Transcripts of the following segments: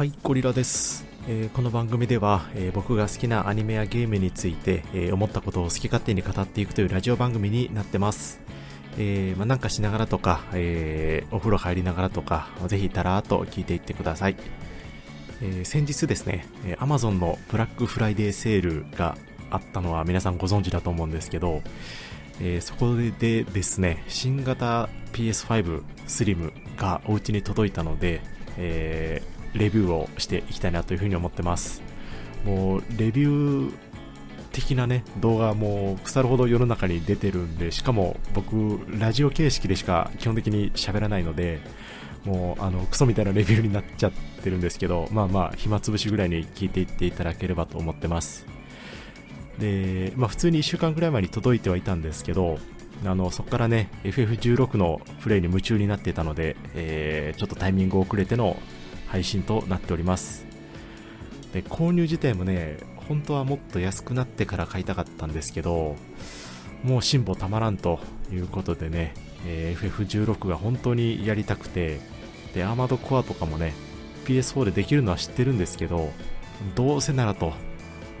はいゴリラです、えーこの番組では、えー僕が好きなアニメやゲームについて、えー思ったことを好き勝手に語っていくというラジオ番組になってます。えまあ、なんかしながらとか、えお風呂入りながらとかぜひたらーっと聞いていってください、え先日ですね、え Amazon のブラックフライデーセールがあったのは皆さんご存知だと思うんですけど、えそこでですね新型 PS5 スリムがお家に届いたので、えーレビューをしていきたいなというふうに思ってます。もうレビュー的なね動画も腐るほど世の中に出てるんでしかも僕ラジオ形式でしか基本的に喋らないのでもうあのクソみたいなレビューになっちゃってるんですけどまあまあ暇つぶしぐらいに聞いていっていただければと思ってます。でまあ普通に1週間くらい前に届いてはいたんですけどあのそこからね FF16 のプレイに夢中になっていたので、えーちょっとタイミング遅れての配信となっております。で購入自体もね本当はもっと安くなってから買いたかったんですけどもう辛抱たまらんということでね、えー FF16 が本当にやりたくてでアーマードコアとかもね PS4 でできるのは知ってるんですけどどうせならと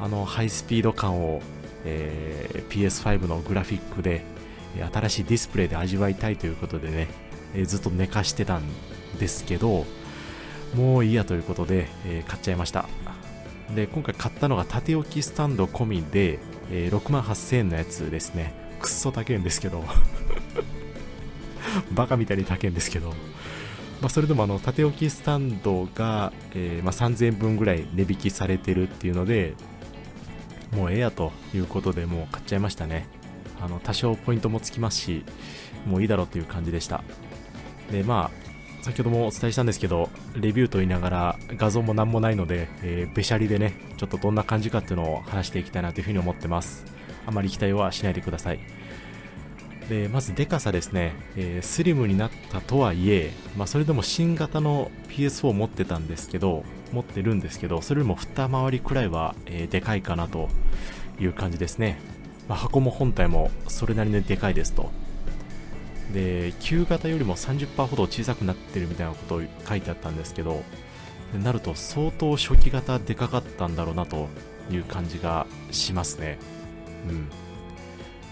あのハイスピード感を、えー PS5 のグラフィックで新しいディスプレイで味わいたいということでね、えーずっと寝かしてたんですけどもういいやということで、えー買っちゃいました。で今回買ったのが縦置きスタンド込みで、えー6万8000円のやつですね。くっそ高いんですけど。バカみたいに高いんですけど、まあ、それでもあの縦置きスタンドが、えーまあ、3000円分ぐらい値引きされてるっていうのでもうええやということでもう買っちゃいましたね。あの多少ポイントもつきますしもういいだろうという感じでした。でまあ先ほどもお伝えしたんですけどレビューと言いながら画像も何もないので、えーべしゃりでねちょっとどんな感じかっていうのを話していきたいなというふうに思ってます。あまり期待はしないでください。でまずデカさですね、えースリムになったとはいえ、まあ、それでも新型の PS4 を持ってたんですけど持ってるんですけどそれよりも二回りくらいは、えーでかいかなという感じですね、まあ、箱も本体もそれなりにでかいですと。で旧型よりも30%ほど小さくなってるみたいなことを書いてあったんですけどなると相当初期型でかかったんだろうなという感じがしますね。うん。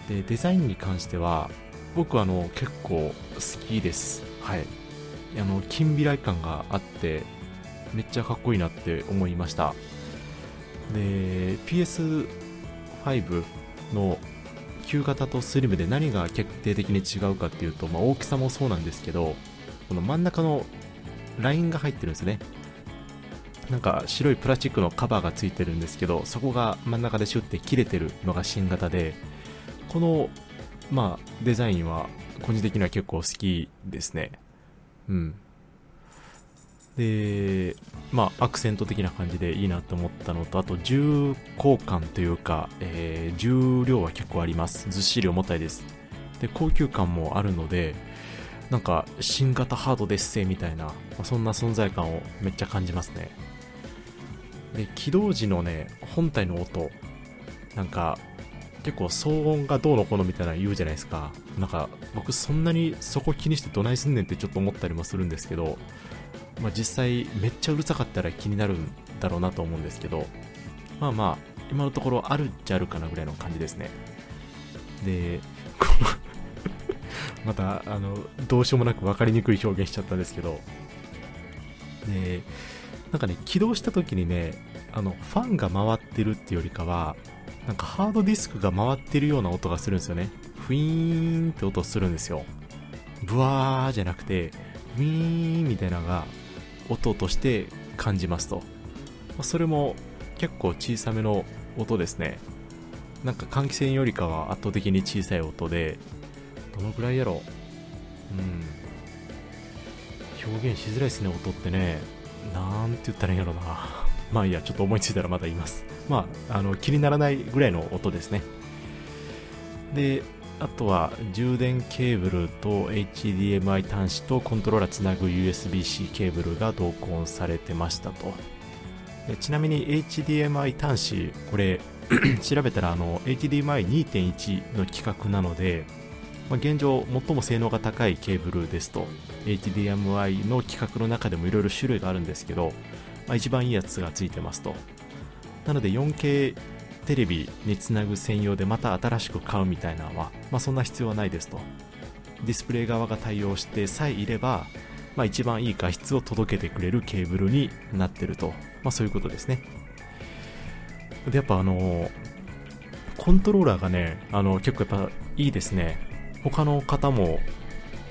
でデザインに関しては僕はあの結構好きです。はい。あの近未来感があってめっちゃかっこいいなって思いました。で PS5 の旧型とスリムで何が決定的に違うかっていうと、まあ、大きさもそうなんですけどこの真ん中のラインが入ってるんですね。なんか白いプラスチックのカバーがついてるんですけどそこが真ん中でシュッて切れてるのが新型でこのまあデザインは個人的には結構好きですね。うん。でまあアクセント的な感じでいいなと思ったのとあと重厚感というか、えー重量は結構あります。ずっしり重たいです。で高級感もあるのでなんか新型ハードですせみたいな、まそんな存在感をめっちゃ感じますね。で起動時のね本体の音なんか結構騒音がどうのこうのみたいなの言うじゃないですか。なんか僕そんなにそこ気にしてどないすんねんってちょっと思ったりもするんですけどまあ、実際めっちゃうるさかったら気になるんだろうなと思うんですけどまあまあ今のところあるっちゃあるかなぐらいの感じですね。でこの またあのどうしようもなく分かりにくい表現しちゃったんですけどでなんかね起動した時にねあのファンが回ってるっていうよりかはなんかハードディスクが回ってるような音がするんですよね。フィーンって音するんですよ。ブワーじゃなくてウィーンみたいなのが音として感じますと。それも結構小さめの音ですね。なんか換気扇よりかは圧倒的に小さい音でどのくらいやろう。うん。表現しづらいですね音ってね。なんて言ったらいいんやろな。まあいいやちょっと思いついたらまた言います。まああの気にならないぐらいの音ですね。であとは充電ケーブルと HDMI 端子とコントローラーつなぐ USB-C ケーブルが同梱されてましたと。でちなみに HDMI 端子これ 調べたらあの HDMI2.1 の規格なので、まあ、現状最も性能が高いケーブルですと。HDMI の規格の中でもいろいろ種類があるんですけどまあ、一番いいやつがついてますと。なので 4K テレビにつなぐ専用でまた新しく買うみたいなのは、まあ、そんな必要はないですと。ディスプレイ側が対応してさえいれば、まあ、一番いい画質を届けてくれるケーブルになってると、まあ、そういうことですね。でやっぱあのコントローラーがねあの結構やっぱいいですね。他の方も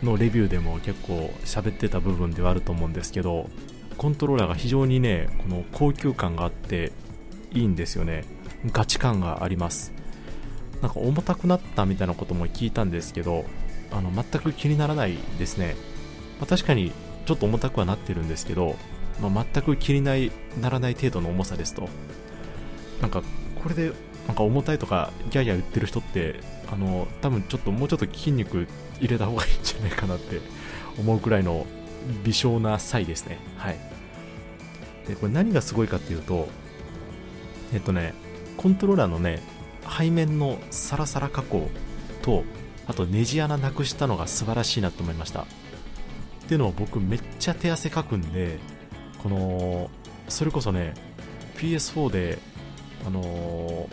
のレビューでも結構喋ってた部分ではあると思うんですけどコントローラーが非常にねこの高級感があっていいんですよね。ガチ感があります。なんか重たくなったみたいなことも聞いたんですけどあの全く気にならないですね、まあ、確かにちょっと重たくはなってるんですけど、まあ、全く気にならない程度の重さですと。なんかこれでなんか重たいとかギャーギャー言ってる人ってあの多分ちょっともうちょっと筋肉入れた方がいいんじゃないかなって思うくらいの微小な差異ですね。はい。でこれ何がすごいかっていうとえっとねコントローラーのね背面のサラサラ加工とあとネジ穴なくしたのが素晴らしいなと思いました。っていうのを僕めっちゃ手汗かくんでこのそれこそね PS4 であのー、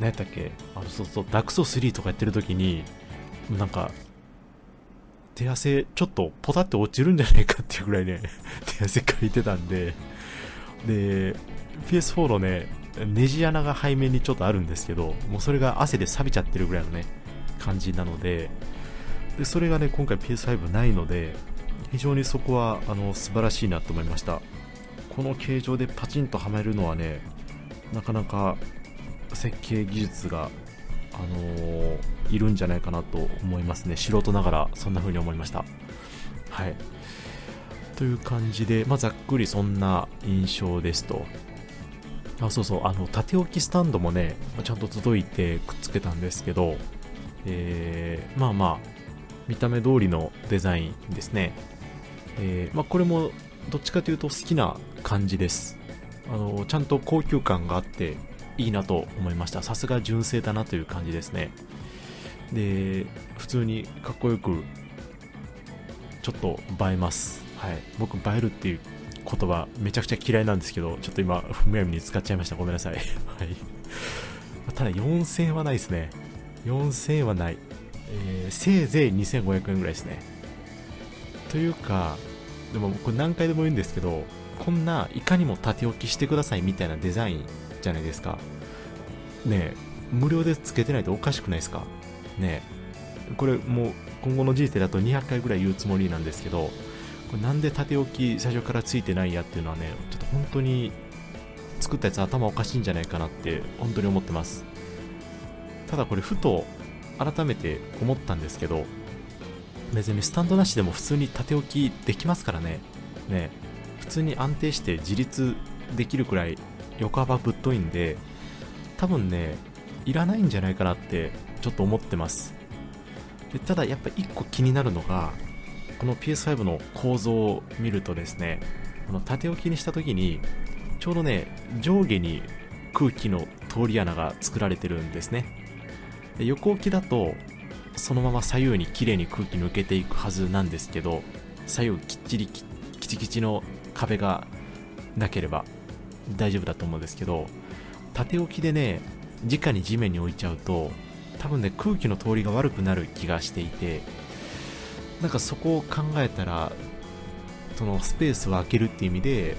何やったっけあのそうそうダクソ3とかやってる時になんか手汗ちょっとポタって落ちるんじゃないかっていうぐらいね 手汗かいてたんで。で PS4 のねネジ穴が背面にちょっとあるんですけどもうそれが汗で錆びちゃってるぐらいのね感じなのででそれがね今回 PS5 ないので非常にそこはあの素晴らしいなと思いました。この形状でパチンとはめるのはねなかなか設計技術があのー、いるんじゃないかなと思いますね。素人ながらそんな風に思いました。はい。という感じで、まあ、ざっくりそんな印象ですと。あそうそう。あの縦置きスタンドもねちゃんと届いてくっつけたんですけどえー、まあまあ見た目通りのデザインですね、えー、まあ、これもどっちかというと好きな感じです。あのちゃんと高級感があっていいなと思いました。さすが純正だなという感じですね。で普通にかっこよくちょっと映えます。はい。僕映えるっていう言葉めちゃくちゃ嫌いなんですけどちょっと今むやみに使っちゃいました。ごめんなさい。はい。ただ4000円はないですね。4000円はない、えー、せいぜい2500円ぐらいですね。というかでもこれ何回でも言うんですけどこんないかにも縦置きしてくださいみたいなデザインじゃないですか。ねえ無料でつけてないとおかしくないですか？ねえ。これもう今後の人生だと200回ぐらい言うつもりなんですけどこれなんで縦置き最初からついてないやっていうのはねちょっと本当に作ったやつ頭おかしいんじゃないかなって本当に思ってます。ただこれふと改めて思ったんですけど別にスタンドなしでも普通に縦置きできますからね。ね。普通に安定して自立できるくらい横幅ぶっといんで多分ねいらないんじゃないかなってちょっと思ってます。でただやっぱ1個気になるのがこの PS5 の構造を見るとですねこの縦置きにした時にちょうどね上下に空気の通り穴が作られてるんですね。で横置きだとそのまま左右に綺麗に空気抜けていくはずなんですけど左右きっちりきちきちの壁がなければ大丈夫だと思うんですけど縦置きでね直に地面に置いちゃうと多分ね空気の通りが悪くなる気がしていてなんかそこを考えたらそのスペースを空けるっていう意味で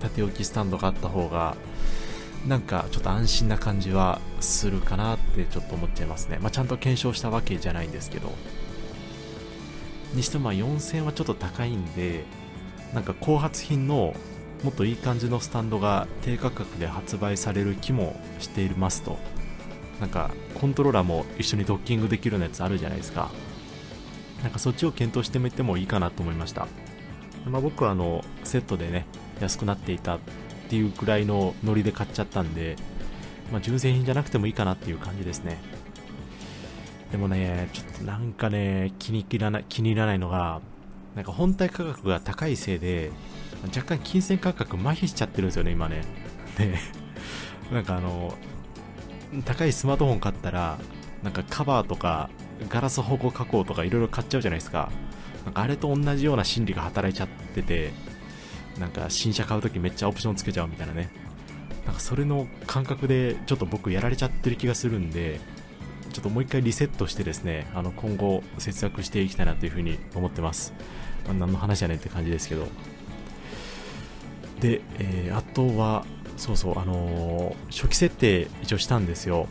縦置きスタンドがあった方がなんかちょっと安心な感じはするかなってちょっと思っちゃいますね。まあ、ちゃんと検証したわけじゃないんですけど。にしても4000はちょっと高いんで、なんか後発品のもっといい感じのスタンドが低価格で発売される気もしていますと。なんかコントローラーも一緒にドッキングできるようなやつあるじゃないですか。なんかそっちを検討してみてもいいかなと思いました。まあ、僕はあのセットでね、安くなっていたっていうくらいのノリで買っちゃったんで、まあ、純正品じゃなくてもいいかなっていう感じですね。でもね、ちょっとなんかね、気に入らない、気に入らないのが、なんか本体価格が高いせいで、若干金銭価格麻痺しちゃってるんですよね、今ね。で、なんかあの、高いスマートフォン買ったら、なんかカバーとか、ガラス保護加工とかいろいろ買っちゃうじゃないですか。なんかあれと同じような心理が働いちゃってて、なんか新車買うときめっちゃオプションつけちゃうみたいなね。なんかそれの感覚でちょっと僕やられちゃってる気がするんでちょっともう一回リセットしてですねあの今後節約していきたいなというふうに思ってます、まあ、何の話やねんって感じですけど。で、えー、あとはそうそうあのー、初期設定一応したんですよ。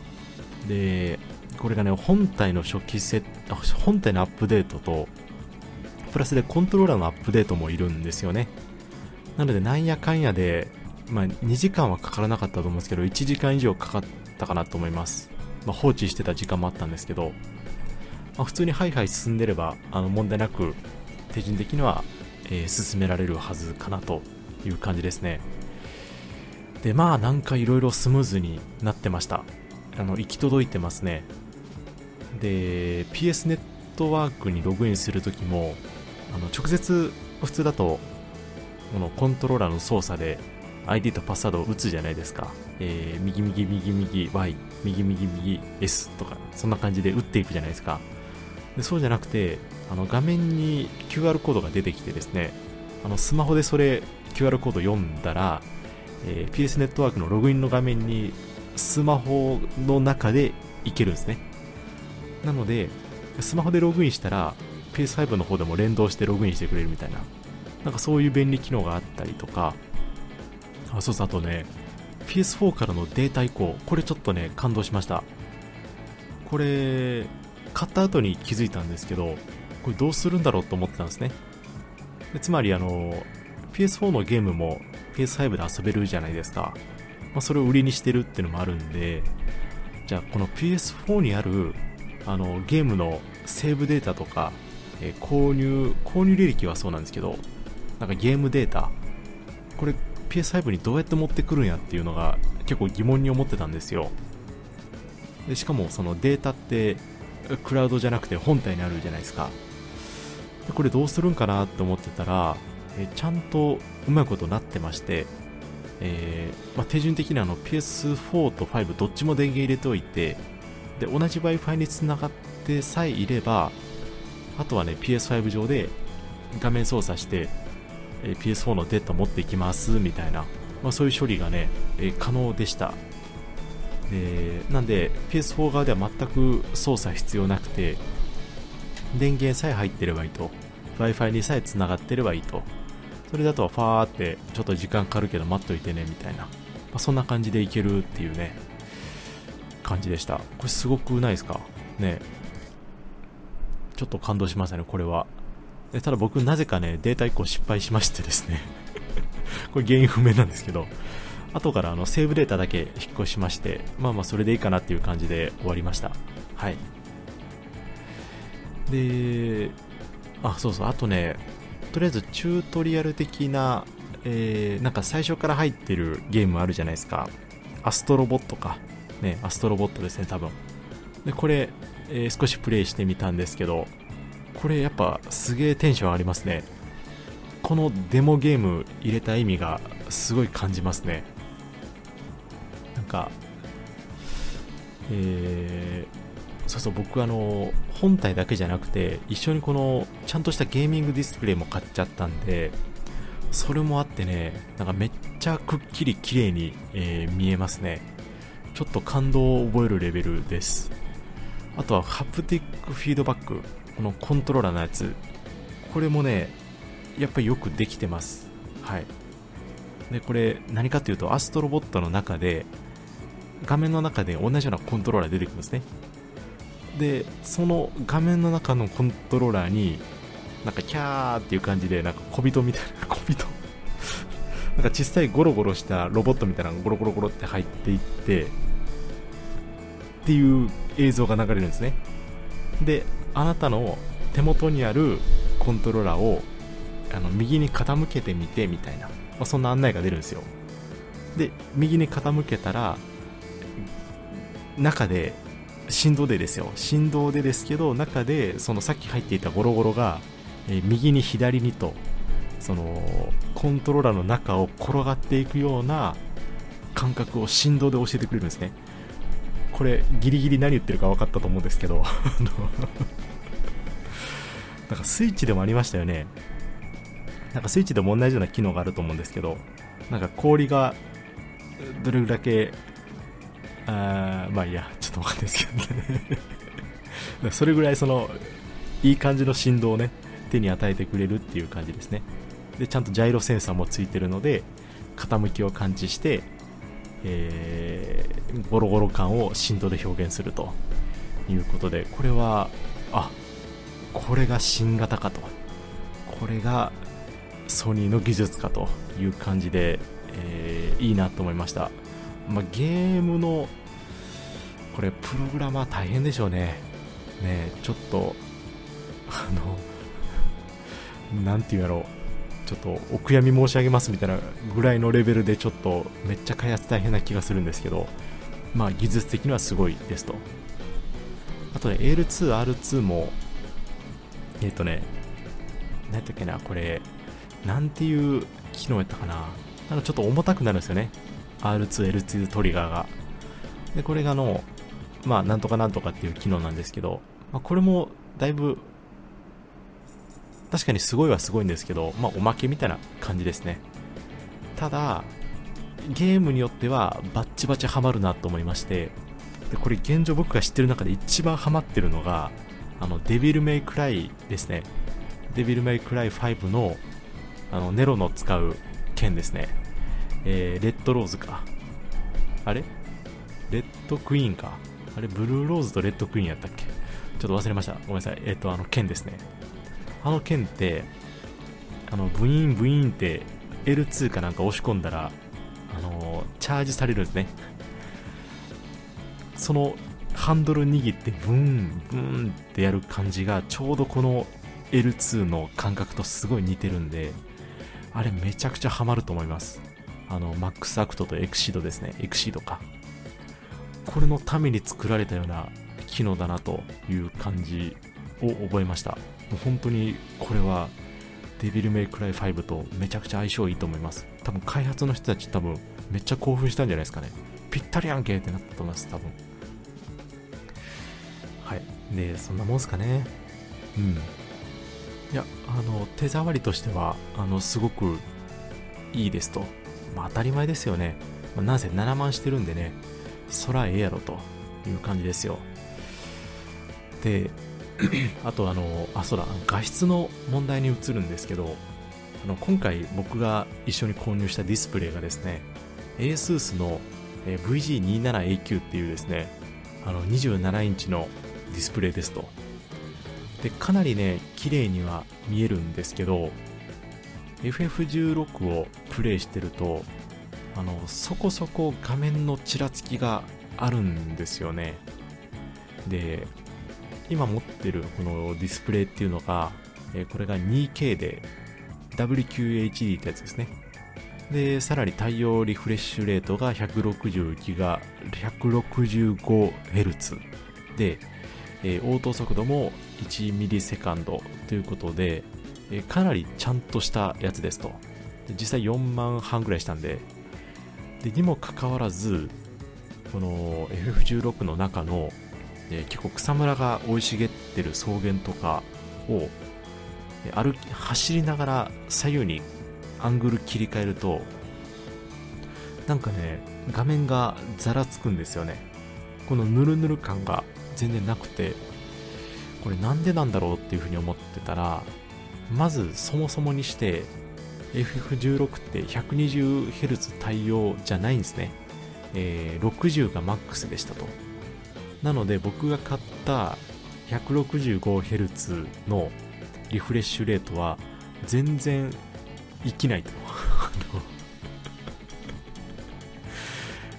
でこれがね本体の初期設本体のアップデートとプラスでコントローラーのアップデートもいるんですよね。なのでなんやかんやで、まあ、2時間はかからなかったと思うんですけど1時間以上かかったかなと思います、まあ、放置してた時間もあったんですけど、まあ、普通にハイハイ進んでればあの問題なく手順的には、えー、進められるはずかなという感じですね。でまあなんかいろいろスムーズになってました。あの行き届いてますね。で PS ネットワークにログインするときもあの直接普通だとこのコントローラーの操作で ID とパスワードを打つじゃないですか、えー、右右右右 Y 右右右 S とかそんな感じで打っていくじゃないですか。でそうじゃなくてあの画面に QR コードが出てきてですねあのスマホでそれ QR コード読んだら、えー、PS ネットワークのログインの画面にスマホの中でいけるんですね。なのでスマホでログインしたら PS5 の方でも連動してログインしてくれるみたいな。なんかそういう便利機能があったりとか。あそうそうあとね PS4 からのデータ移行。これちょっとね感動しました。これ買った後に気づいたんですけどこれどうするんだろうと思ってたんですね。でつまりあの PS4 のゲームも PS5 で遊べるじゃないですか、まあ、それを売りにしてるっていうのもあるんでじゃあこの PS4 にあるあのゲームのセーブデータとか、えー、購入購入履歴はそうなんですけどなんかゲームデータこれ PS5 にどうやって持ってくるんやっていうのが結構疑問に思ってたんですよ。でしかもそのデータってクラウドじゃなくて本体にあるじゃないですか。でこれどうするんかなって思ってたら、えちゃんとうまいことなってまして、えー、まあ、手順的にあの PS4 と5どっちも電源入れておいてで同じ Wi-Fi につながってさえいればあとはね PS5 上で画面操作して、PS4 のデータ持っていきますみたいな、まあ、そういう処理がね、可能でした。でなんで PS4 側では全く操作必要なくて電源さえ入ってればいいと Wi-Fi にさえつながってればいいと。それだとファーってちょっと時間かかるけど待っといてねみたいな、まあ、そんな感じでいけるっていうね。感じでした。これすごくないですか？ね。ちょっと感動しましたねこれは。でただ僕なぜかねデータ移行失敗しましてですね。これ原因不明なんですけど。後からあのセーブデータだけ引っ越しましてまあまあそれでいいかなっていう感じで終わりました。はい。であそうそう。あとねとりあえずチュートリアル的な、えー、なんか最初から入ってるゲームあるじゃないですか。アストロボットか。ねアストロボットですね多分。でこれ、えー、少しプレイしてみたんですけどこれやっぱすげえテンション上がりますね。このデモゲーム入れた意味がすごい感じますね。なんかえー、そうそう僕あの本体だけじゃなくて一緒にこのちゃんとしたゲーミングディスプレイも買っちゃったんでそれもあってねなんかめっちゃくっきり綺麗に、えー、見えますね。ちょっと感動を覚えるレベルです。あとはハプティックフィードバック。このコントローラーのやつ。これもねやっぱりよくできてます。はい。でこれ何かというとアストロボットの中で画面の中で同じようなコントローラー出てくるんですね。でその画面の中のコントローラーになんかキャーっていう感じでなんか小人みたいな 小人。なんか小さいゴロゴロしたロボットみたいなのがゴロゴロゴロって入っていってっていう映像が流れるんですね。であなたの手元にあるコントローラーをあの右に傾けてみてみたいな、まあ、そんな案内が出るんですよ。で右に傾けたら中で振動でですよ。振動でですけど中でそのさっき入っていたゴロゴロが、え、右に左にとそのコントローラーの中を転がっていくような感覚を振動で教えてくれるんですね。これギリギリ何言ってるか分かったと思うんですけど。なんかスイッチでもありましたよね。なんかスイッチでも同じような機能があると思うんですけど、なんか氷がどれだけ、あまあいいや、ちょっとわかんないですけどね。それぐらいその、いい感じの振動をね、手に与えてくれるっていう感じですね。で、ちゃんとジャイロセンサーもついてるので、傾きを感知して、えー、ゴロゴロ感を振動で表現するということで、これは、あ、これが新型かと。これがソニーの技術かという感じで、えー、いいなと思いました。まあ、ゲームの、これ、プログラマー大変でしょうね。ねちょっと、あの、なんて言うやろう。ちょっとお悔やみ申し上げますみたいなぐらいのレベルでちょっとめっちゃ開発大変な気がするんですけど、まあ技術的にはすごいですと。あとね、L2、R2 も、えっ、ー、とね、何やったっけな、これ、なんていう機能やったかな。なんかちょっと重たくなるんですよね。R2、L2 トリガーが。で、これがの、まあ、なんとかなんとかっていう機能なんですけど、まあ、これもだいぶ、確かにすごいはすごいんですけど、まあ、おまけみたいな感じですね。ただ、ゲームによってはバッチバチハマるなと思いまして、でこれ現状僕が知ってる中で一番ハマってるのが、あの、デビルメイクライですね。デビルメイクライ5のあのネロの使う剣ですね、えー、レッドローズか。あれ？レッドクイーンか。あれブルーローズとレッドクイーンやったっけ？ちょっと忘れました。ごめんなさい。えっ、ー、とあの剣ですね。あの剣ってあのブイーンブイーンって L2 かなんか押し込んだらあのチャージされるんですねそのハンドル握ってブーンブーンってやる感じがちょうどこの L2 の感覚とすごい似てるんであれめちゃくちゃハマると思います。あの、マックスアクトとエクシードですね。エクシードか。これのために作られたような機能だなという感じを覚えました。もう本当にこれはデビルメイクライ5とめちゃくちゃ相性いいと思います。多分開発の人たち多分めっちゃ興奮したんじゃないですかね。ぴったりやんけってなったと思います、多分。はい。で、そんなもんすかね。うん。いやあの手触りとしてはあのすごくいいですと、まあ、当たり前ですよね、まあ、なぜ7万してるんでねそらええやろという感じですよで あとあのあそうだ画質の問題に移るんですけどあの今回僕が一緒に購入したディスプレイがですね ASUS の VG27AQ っていうですねあの27インチのディスプレイですと。でかなりね綺麗には見えるんですけど FF16 をプレイしてるとあのそこそこ画面のちらつきがあるんですよね。で今持ってるこのディスプレイっていうのが、えこれが 2K で WQHD ってやつですね。でさらに対応リフレッシュレートが160ギガ 165Hz でえー、応答速度も1ミリセカンドということで、えー、かなりちゃんとしたやつですと。実際4万半ぐらいしたんで、でにもかかわらず、この FF16 の中の、えー、結構草むらが生い茂ってる草原とかを、歩き走りながら左右にアングル切り替えると、なんかね、画面がざらつくんですよね。このヌルヌル感が全然なくて、これなんでなんだろうっていうふうに思ってたら、まずそもそもにして FF16 って 120Hz 対応じゃないんですね。えー、60がマックスでしたと。なので僕が買った 165Hz のリフレッシュレートは全然生きないと。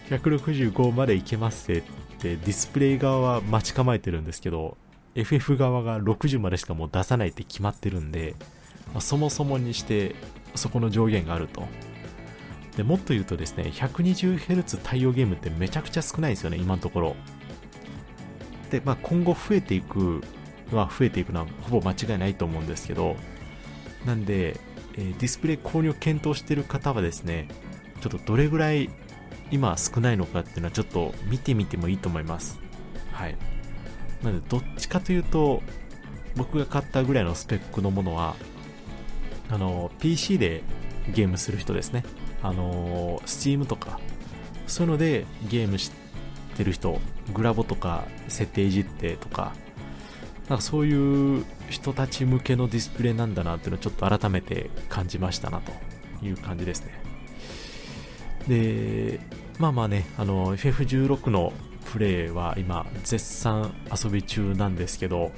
165までいけますってってディスプレイ側は待ち構えてるんですけど FF 側が60までしかもう出さないって決まってるんで、まあ、そもそもにしてそこの上限があるとでもっと言うとですね 120Hz 対応ゲームってめちゃくちゃ少ないんですよね今のところ、まあ、今後増えていくは増えていくのはほぼ間違いないと思うんですけどなんで、えー、ディスプレイ購入を検討している方はですねちょっとどれぐらい今少ないのかっていうのはちょっと見てみてもいいと思います。はい。なので、どっちかというと、僕が買ったぐらいのスペックのものは、あの PC でゲームする人ですねあの Steam とかそういうのでゲームしてる人グラボとか設定いじってとかなんかそういう人たち向けのディスプレイなんだなっていうのをちょっと改めて感じましたなという感じですね。でまあまあねあの FF16 のプレイは今絶賛遊び中なんですけど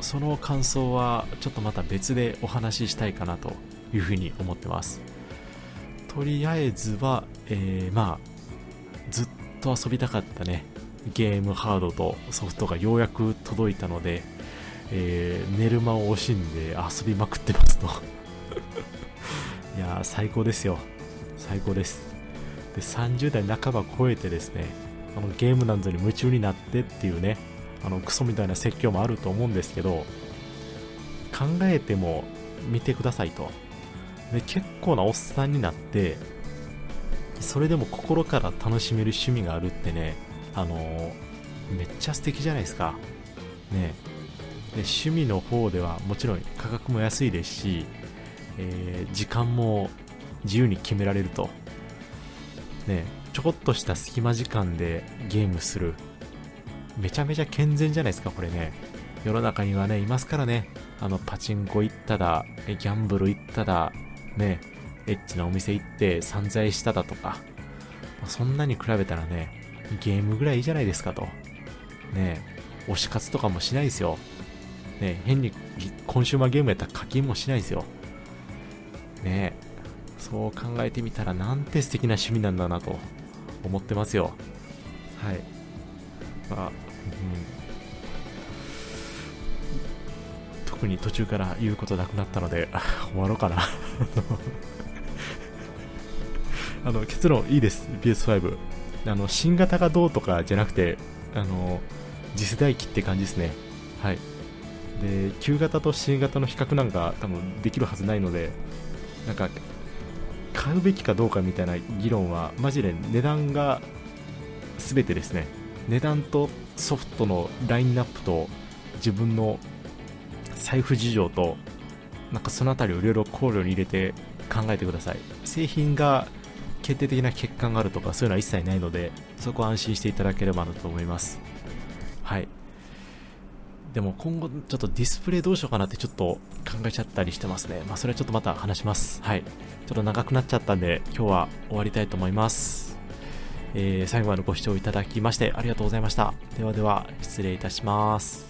その感想はちょっとまた別でお話ししたいかなというふうに思ってます。とりあえずは、えー、まあずっと遊びたかったね。ゲームハードとソフトがようやく届いたので、えー、寝る間を惜しんで遊びまくってますと。いや最高ですよ。最高です。で30代半ば超えてですねあのゲームなんぞに夢中になってっていうねあのクソみたいな説教もあると思うんですけど考えても見てくださいと。で結構なおっさんになってそれでも心から楽しめる趣味があるってねあのめっちゃ素敵じゃないですか。ね。で趣味の方ではもちろん価格も安いですし、えー、時間も自由に決められると。ね。ちょこっとした隙間時間でゲームする。めちゃめちゃ健全じゃないですかこれね。世の中にはねいますからね。あのパチンコ行っただギャンブル行っただね。エッチなお店行って散財しただとかそんなに比べたらねゲームぐらいいいじゃないですかと。ね推し活とかもしないですよ。ね変にコンシューマーゲームやったら課金もしないですよ。ねそう考えてみたらなんて素敵な趣味なんだなと思ってますよ。はい。まあ、うん、特に途中から言うことなくなったので 終わろうかな。あの結論いいです。PS5 あの新型がどうとかじゃなくてあの次世代機って感じですね。はい。で旧型と新型の比較なんか多分できるはずないのでなんか買うべきかどうかみたいな議論はマジで値段が全てですね。値段とソフトのラインナップと自分の財布事情となんかその辺りをいろいろ考慮に入れて考えてください。製品が決定的な欠陥があるとかそういうのは一切ないのでそこは安心していただければなと思います。はい。でも今後ちょっとディスプレイどうしようかなってちょっと考えちゃったりしてますね。まあそれはちょっとまた話します。はい。ちょっと長くなっちゃったんで今日は終わりたいと思います。えー、最後までご視聴いただきましてありがとうございました。ではでは失礼いたします。